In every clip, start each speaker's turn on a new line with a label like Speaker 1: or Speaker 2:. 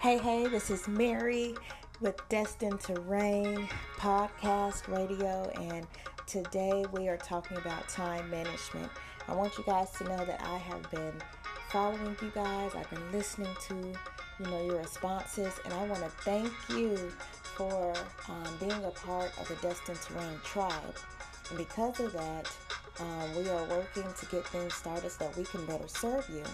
Speaker 1: Hey, hey, this is Mary with Destined to Reign podcast radio, and today we are talking about time management. I want you guys to know that I have been following you guys, I've been listening to you know your responses, and I want to thank you for um, being a part of the Destined to Reign tribe. And because of that, um, we are working to get things started so that we can better serve you.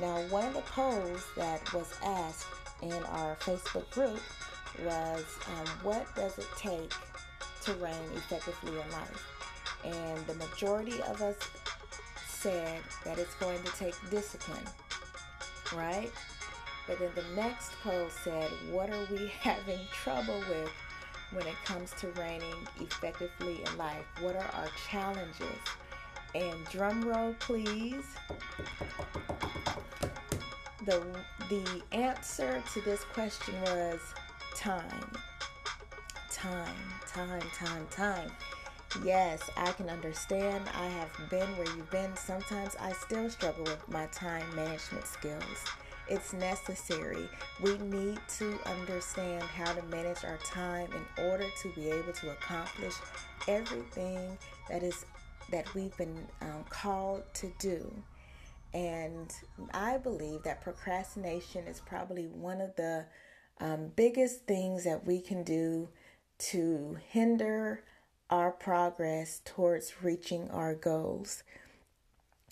Speaker 1: Now, one of the polls that was asked in our Facebook group was um, what does it take to reign effectively in life? And the majority of us said that it's going to take discipline, right? But then the next poll said, what are we having trouble with when it comes to reigning effectively in life? What are our challenges? And drum roll, please the the answer to this question was time. Time, time, time, time. Yes, I can understand. I have been where you've been. Sometimes I still struggle with my time management skills. It's necessary. We need to understand how to manage our time in order to be able to accomplish everything that is that we've been um, called to do. And I believe that procrastination is probably one of the um, biggest things that we can do to hinder our progress towards reaching our goals.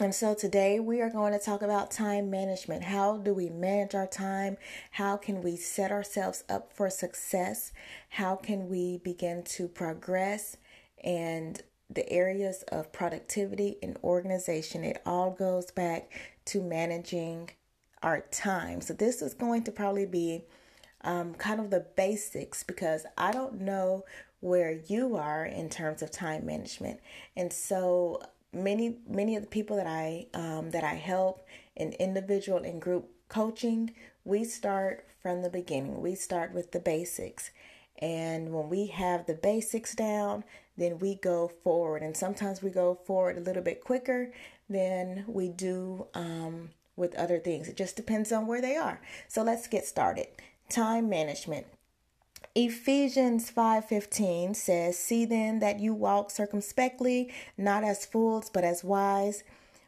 Speaker 1: And so today we are going to talk about time management. How do we manage our time? How can we set ourselves up for success? How can we begin to progress and the areas of productivity and organization, it all goes back to managing our time. So, this is going to probably be um, kind of the basics because I don't know where you are in terms of time management. And so, many many of the people that I um, that I help in individual and group coaching, we start from the beginning. We start with the basics. And when we have the basics down, then we go forward. And sometimes we go forward a little bit quicker than we do um, with other things. It just depends on where they are. So let's get started. Time management. Ephesians 5:15 says, "See then that you walk circumspectly, not as fools, but as wise."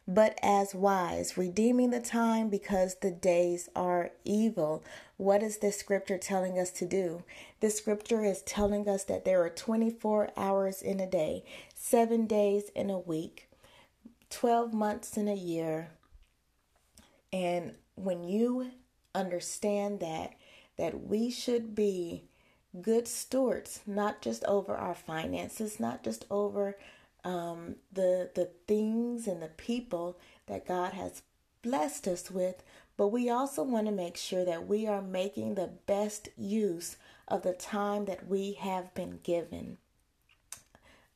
Speaker 1: But as wise, redeeming the time because the days are evil. What is this scripture telling us to do? This scripture is telling us that there are 24 hours in a day, seven days in a week, 12 months in a year. And when you understand that, that we should be good stewards, not just over our finances, not just over um, the the things and the people that God has blessed us with, but we also want to make sure that we are making the best use of the time that we have been given.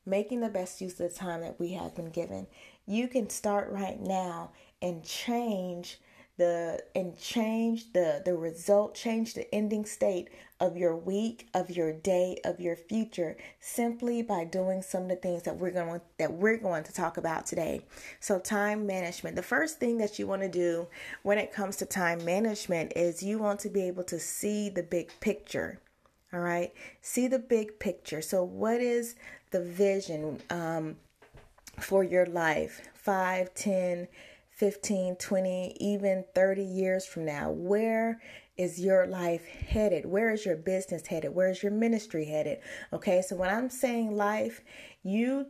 Speaker 1: Making the best use of the time that we have been given. You can start right now and change the and change the the result change the ending state of your week of your day of your future simply by doing some of the things that we're going that we're going to talk about today. So time management. The first thing that you want to do when it comes to time management is you want to be able to see the big picture all right? See the big picture. So what is the vision um, for your life? 5 10 15, 20, even 30 years from now? Where is your life headed? Where is your business headed? Where is your ministry headed? Okay, so when I'm saying life, you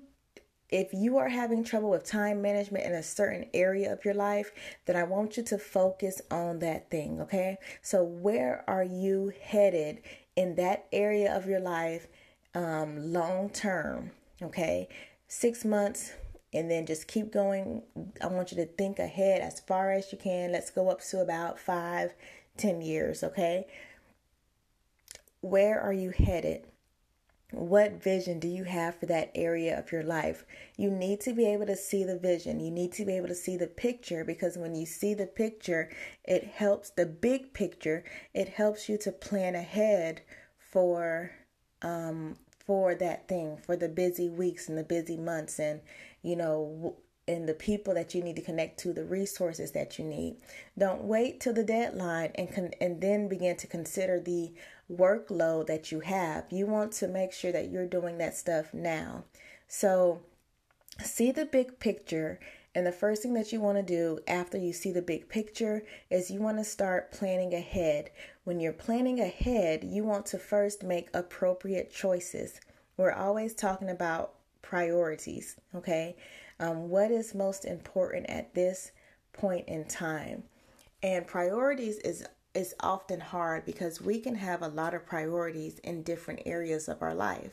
Speaker 1: if you are having trouble with time management in a certain area of your life, then I want you to focus on that thing, okay? So, where are you headed in that area of your life um, long term, okay? Six months, and then just keep going. I want you to think ahead as far as you can. Let's go up to about five, ten years, okay? Where are you headed? What vision do you have for that area of your life? You need to be able to see the vision. You need to be able to see the picture because when you see the picture, it helps the big picture. It helps you to plan ahead for um for that thing, for the busy weeks and the busy months and you know, and the people that you need to connect to, the resources that you need. Don't wait till the deadline and con- and then begin to consider the workload that you have. You want to make sure that you're doing that stuff now. So see the big picture and the first thing that you want to do after you see the big picture is you want to start planning ahead. When you're planning ahead, you want to first make appropriate choices. We're always talking about priorities, okay? Um, what is most important at this point in time? And priorities is is often hard because we can have a lot of priorities in different areas of our life.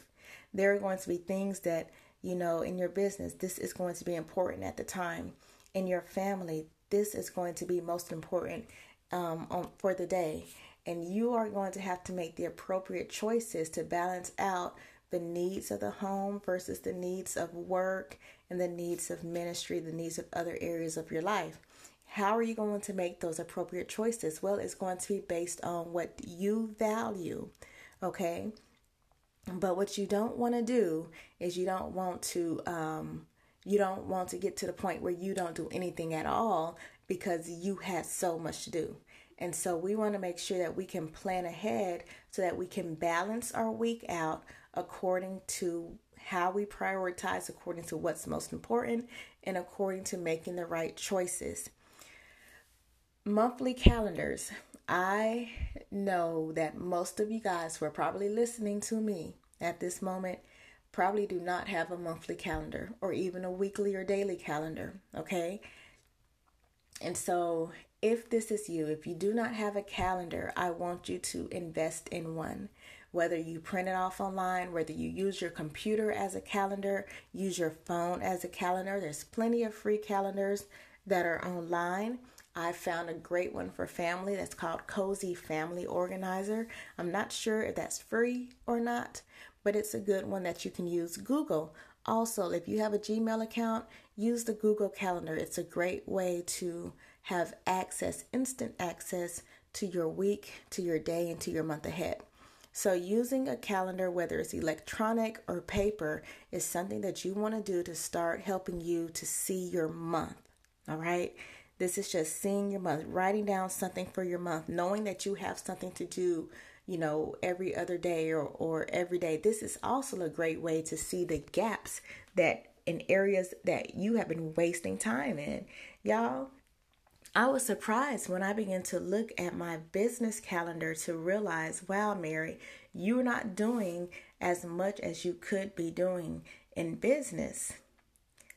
Speaker 1: There are going to be things that you know, in your business, this is going to be important at the time. In your family, this is going to be most important um, on, for the day. And you are going to have to make the appropriate choices to balance out the needs of the home versus the needs of work and the needs of ministry, the needs of other areas of your life. How are you going to make those appropriate choices? Well, it's going to be based on what you value. Okay. But what you don't want to do is you don't want to um, you don't want to get to the point where you don't do anything at all because you had so much to do. And so we want to make sure that we can plan ahead so that we can balance our week out according to how we prioritize, according to what's most important, and according to making the right choices. Monthly calendars. I know that most of you guys who are probably listening to me at this moment probably do not have a monthly calendar or even a weekly or daily calendar, okay? And so, if this is you, if you do not have a calendar, I want you to invest in one. Whether you print it off online, whether you use your computer as a calendar, use your phone as a calendar, there's plenty of free calendars that are online. I found a great one for family that's called Cozi Family Organizer. I'm not sure if that's free or not, but it's a good one that you can use. Google. Also, if you have a Gmail account, use the Google Calendar. It's a great way to have access, instant access to your week, to your day, and to your month ahead. So, using a calendar, whether it's electronic or paper, is something that you want to do to start helping you to see your month. All right. This is just seeing your month, writing down something for your month, knowing that you have something to do, you know, every other day or, or every day. This is also a great way to see the gaps that in areas that you have been wasting time in. Y'all, I was surprised when I began to look at my business calendar to realize, wow, Mary, you're not doing as much as you could be doing in business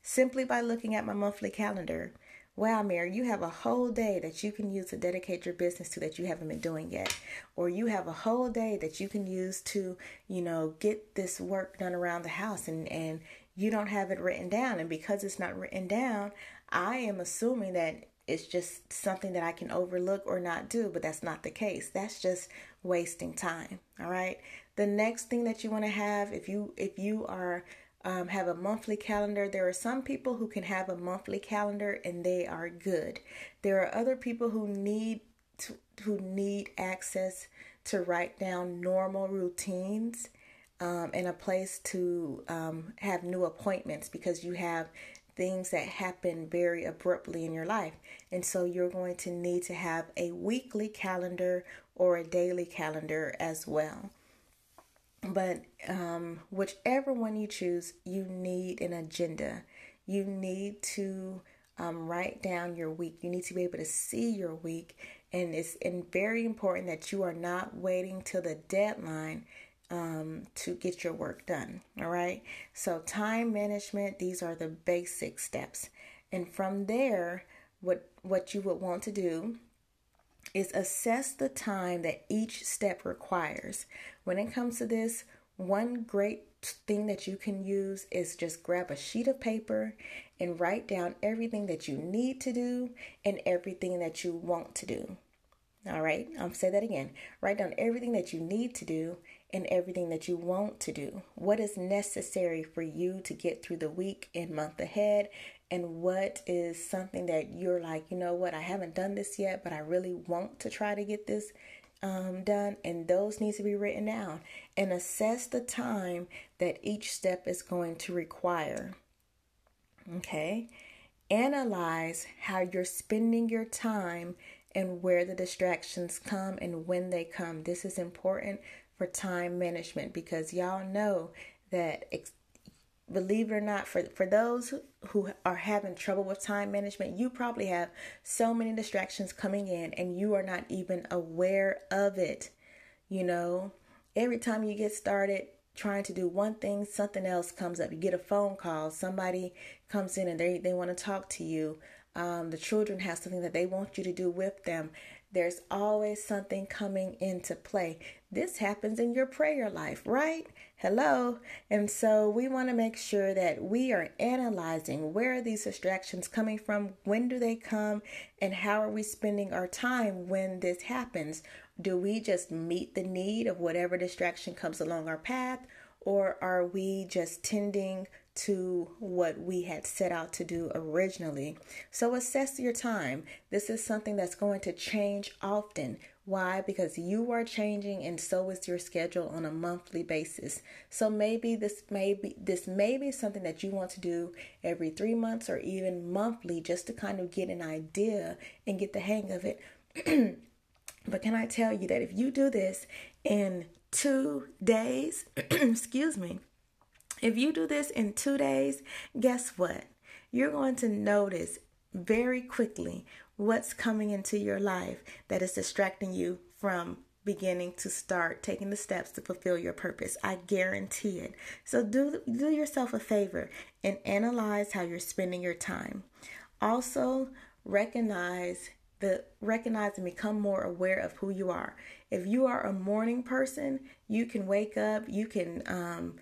Speaker 1: simply by looking at my monthly calendar. Wow, Mary, you have a whole day that you can use to dedicate your business to that you haven't been doing yet. Or you have a whole day that you can use to, you know, get this work done around the house and, and you don't have it written down. And because it's not written down, I am assuming that it's just something that I can overlook or not do, but that's not the case. That's just wasting time. All right. The next thing that you want to have if you if you are um, have a monthly calendar. There are some people who can have a monthly calendar and they are good. There are other people who need to, who need access to write down normal routines um, and a place to um, have new appointments because you have things that happen very abruptly in your life. And so you're going to need to have a weekly calendar or a daily calendar as well. But um, whichever one you choose, you need an agenda. You need to um, write down your week. You need to be able to see your week. And it's and very important that you are not waiting till the deadline um, to get your work done. All right. So, time management, these are the basic steps. And from there, what, what you would want to do is assess the time that each step requires. When it comes to this, one great thing that you can use is just grab a sheet of paper and write down everything that you need to do and everything that you want to do. All right, I'll say that again. Write down everything that you need to do and everything that you want to do. What is necessary for you to get through the week and month ahead, and what is something that you're like, you know what, I haven't done this yet, but I really want to try to get this um, done, and those need to be written down. And assess the time that each step is going to require. Okay, analyze how you're spending your time and where the distractions come and when they come. This is important for time management because y'all know that believe it or not for for those who are having trouble with time management you probably have so many distractions coming in and you are not even aware of it you know? Every time you get started trying to do one thing something else comes up. You get a phone call somebody comes in and they, they want to talk to you. Um, the children have something that they want you to do with them. There's always something coming into play. This happens in your prayer life, right? Hello. And so we want to make sure that we are analyzing where these distractions coming from? When do they come? And how are we spending our time when this happens? Do we just meet the need of whatever distraction comes along our path? Or are we just tending to what we had set out to do originally. So assess your time. This is something that's going to change often. Why? Because you are changing and so is your schedule on a monthly basis. So maybe this may be this may be something that you want to do every 3 months or even monthly just to kind of get an idea and get the hang of it. but can I tell you that if you do this in 2 days, excuse me, if you do this in two days, guess what? You're going to notice very quickly what's coming into your life that is distracting you from beginning to start taking the steps to fulfill your purpose. I guarantee it. So do do yourself a favor and analyze how you're spending your time. Also, recognize the recognize and become more aware of who you are. If you are a morning person, you can wake up, you can um,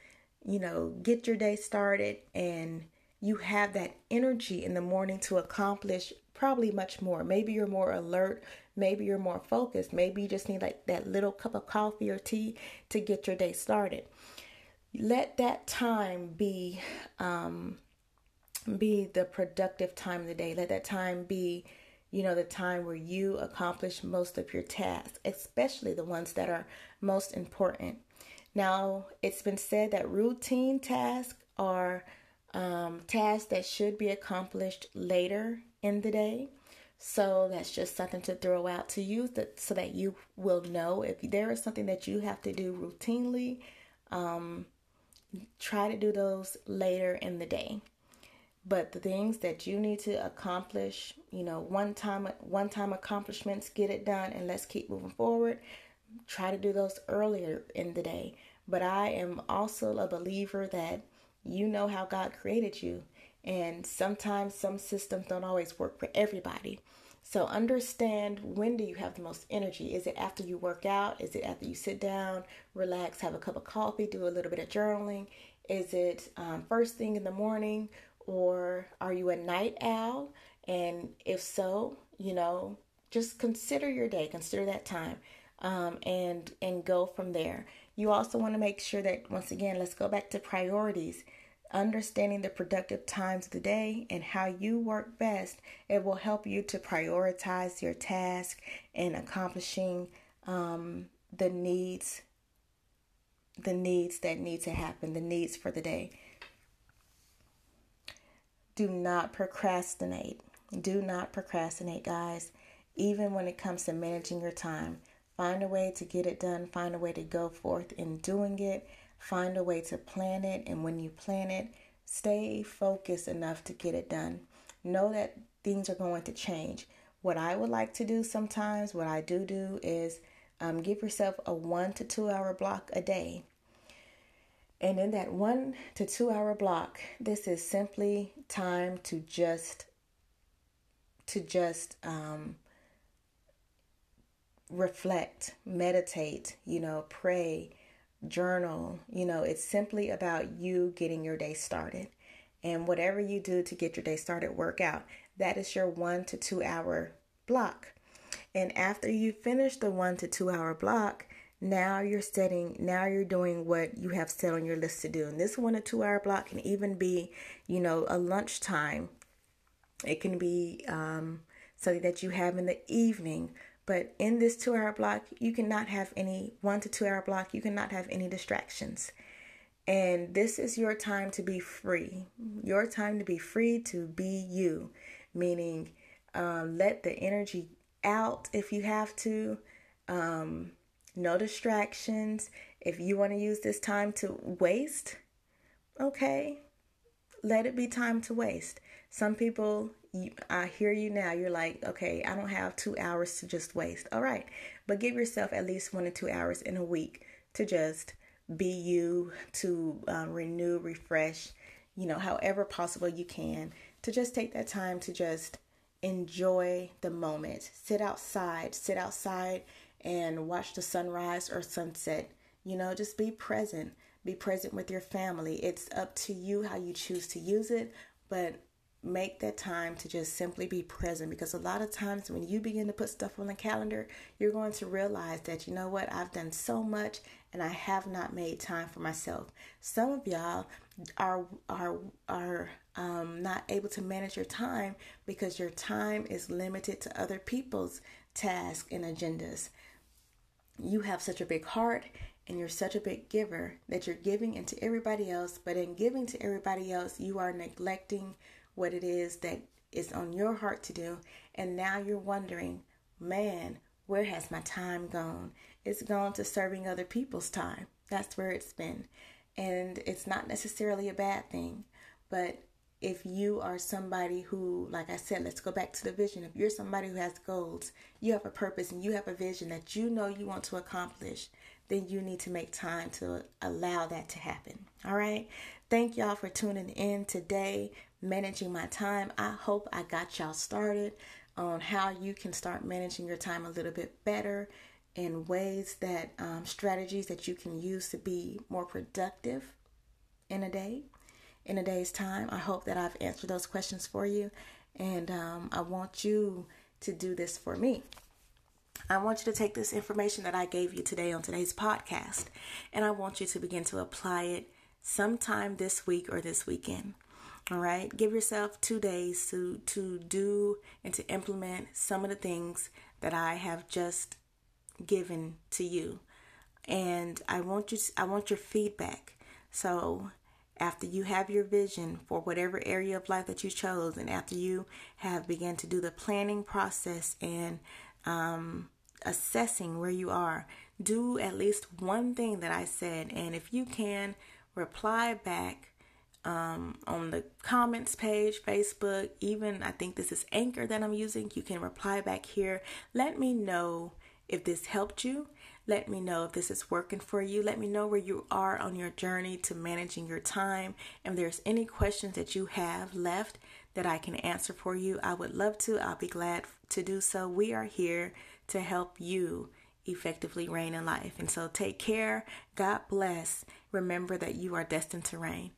Speaker 1: you know, get your day started and you have that energy in the morning to accomplish probably much more. Maybe you're more alert, maybe you're more focused, maybe you just need like that little cup of coffee or tea to get your day started. Let that time be um be the productive time of the day. Let that time be you know, the time where you accomplish most of your tasks, especially the ones that are most important. Now, it's been said that routine tasks are um, tasks that should be accomplished later in the day. So that's just something to throw out to you that, so that you will know if there is something that you have to do routinely. Um, try to do those later in the day. But the things that you need to accomplish, you know, one time one time accomplishments, get it done and let's keep moving forward. Try to do those earlier in the day. But I am also a believer that you know how God created you. And sometimes some systems don't always work for everybody. So understand when do you have the most energy? Is it after you work out? Is it after you sit down, relax, have a cup of coffee, do a little bit of journaling? Is it um, first thing in the morning? Or are you a night owl? And if so, you know, just consider your day, consider that time, um, and and go from there. You also want to make sure that, once again, let's go back to priorities. Understanding the productive times of the day and how you work best, it will help you to prioritize your task and accomplishing um, the needs, the needs that need to happen, the needs for the day. Do not procrastinate. Do not procrastinate, guys. Even when it comes to managing your time, Find a way to get it done. Find a way to go forth in doing it. Find a way to plan it. And when you plan it, stay focused enough to get it done. Know that things are going to change. What I would like to do sometimes, what I do do is um, give yourself a one to two hour block a day. And in that one to two hour block, this is simply time to just to just um, reflect, meditate, you know, pray, journal. You know, it's simply about you getting your day started. And whatever you do to get your day started, work out. That is your one to two hour block. And after you finish the one to two hour block, now you're setting, now you're doing what you have set on your list to do. And this one to two hour block can even be, you know, a lunchtime. It can be um, something that you have in the evening but in this two hour block, you cannot have any one to two hour block, you cannot have any distractions. And this is your time to be free. Your time to be free to be you, meaning um, let the energy out if you have to. Um, no distractions. If you want to use this time to waste, okay, let it be time to waste. Some people, you, I hear you now, you're like, okay, I don't have two hours to just waste. All right, but give yourself at least one to two hours in a week to just be you, to um, renew, refresh, you know, however possible you can, to just take that time to just enjoy the moment. Sit outside, sit outside and watch the sunrise or sunset. You know, just be present. Be present with your family. It's up to you how you choose to use it, but make that time to just simply be present because a lot of times when you begin to put stuff on the calendar, you're going to realize that you know what, I've done so much and I have not made time for myself. Some of y'all are are are um, not able to manage your time because your time is limited to other people's tasks and agendas. You have such a big heart and you're such a big giver that you're giving into everybody else, but in giving to everybody else, you are neglecting what it is that is on your heart to do. And now you're wondering, man, where has my time gone? It's gone to serving other people's time. That's where it's been. And it's not necessarily a bad thing, but if you are somebody who, like I said, let's go back to the vision. If you're somebody who has goals, you have a purpose, and you have a vision that you know you want to accomplish, then you need to make time to allow that to happen. All right. Thank y'all for tuning in today, managing my time. I hope I got y'all started on how you can start managing your time a little bit better in ways that um, strategies that you can use to be more productive in a day in a day's time. I hope that I've answered those questions for you. And um, I want you to do this for me. I want you to take this information that I gave you today on today's podcast and I want you to begin to apply it sometime this week or this weekend. All right, give yourself two days to to do and to implement some of the things that I have just given to you, and I want you. I want your feedback. So after you have your vision for whatever area of life that you chose, and after you have begun to do the planning process and um, assessing where you are, do at least one thing that I said. And if you can, reply back um, on the comments page, Facebook, even I think this is Anchor that I'm using. You can reply back here. Let me know if this helped you let me know if this is working for you. Let me know where you are on your journey to managing your time. If there's any questions that you have left that I can answer for you, I would love to. I'll be glad to do so. We are here to help you effectively reign in life. And so take care. God bless. Remember that you are destined to reign.